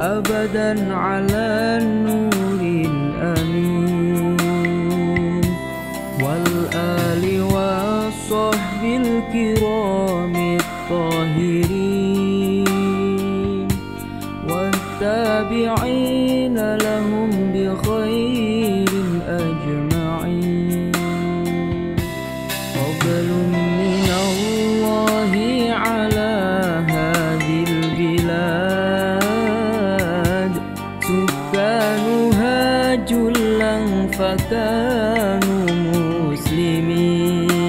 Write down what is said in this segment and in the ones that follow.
أبدا على النور الأمين. والآل والصحب الكرام الطاهرين. والتابعين لهم بخير أجمعين. فضل فكانوا مسلمين.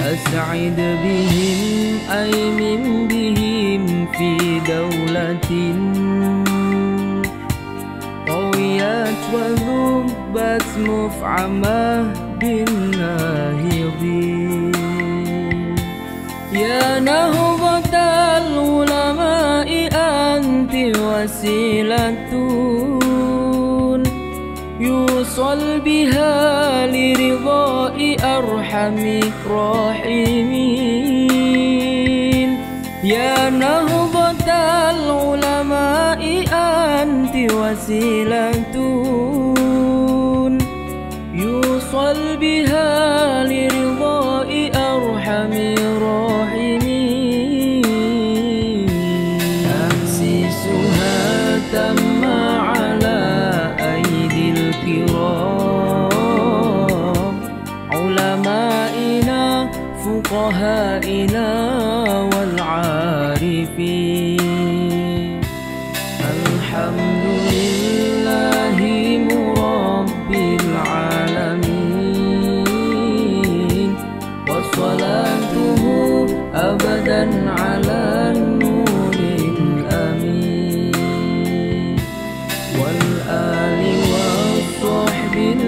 أسعد بهم أيمن بهم في دولة. قويت وذبت مفعمة بالناهضين يا نهضة العلماء أنت وسيلة يوصل بها لرضاء أرحم الراحمين. يا نهضة العلماء أنت وسيلة. يوصل بها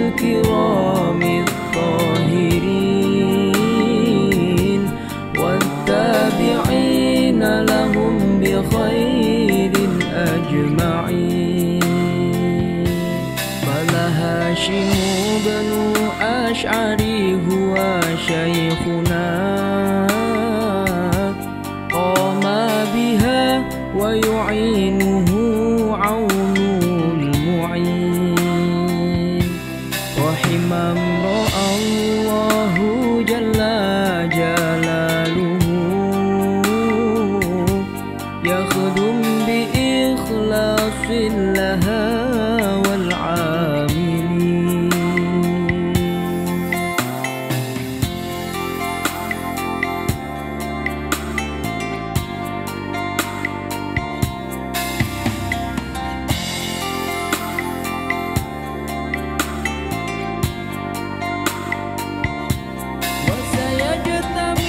الكرام الطاهرين والتابعين لهم بخير أجمعين. فلهاشم بن أشعري هو شيخنا. قام بها ويعينه يخدم بإخلاص لها والعاملين. وسيجتمع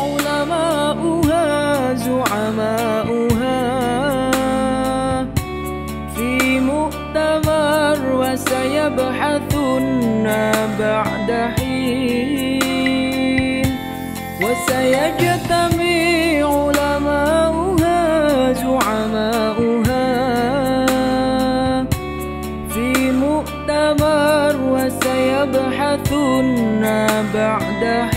علماؤها زعماؤها وسيبحثن بعد حين وسيجتمع علماؤها زعماؤها في مؤتمر وسيبحثن بعد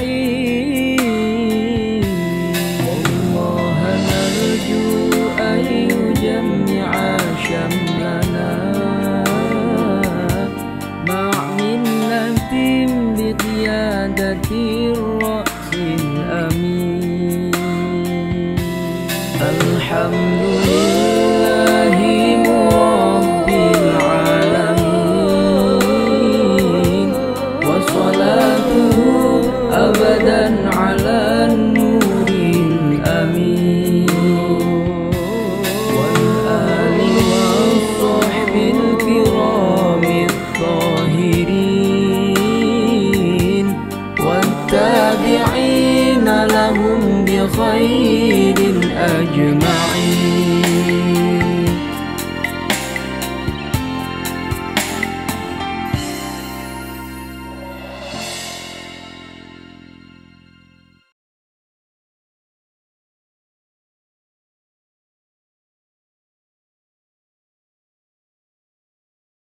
والتابعين لهم بخير.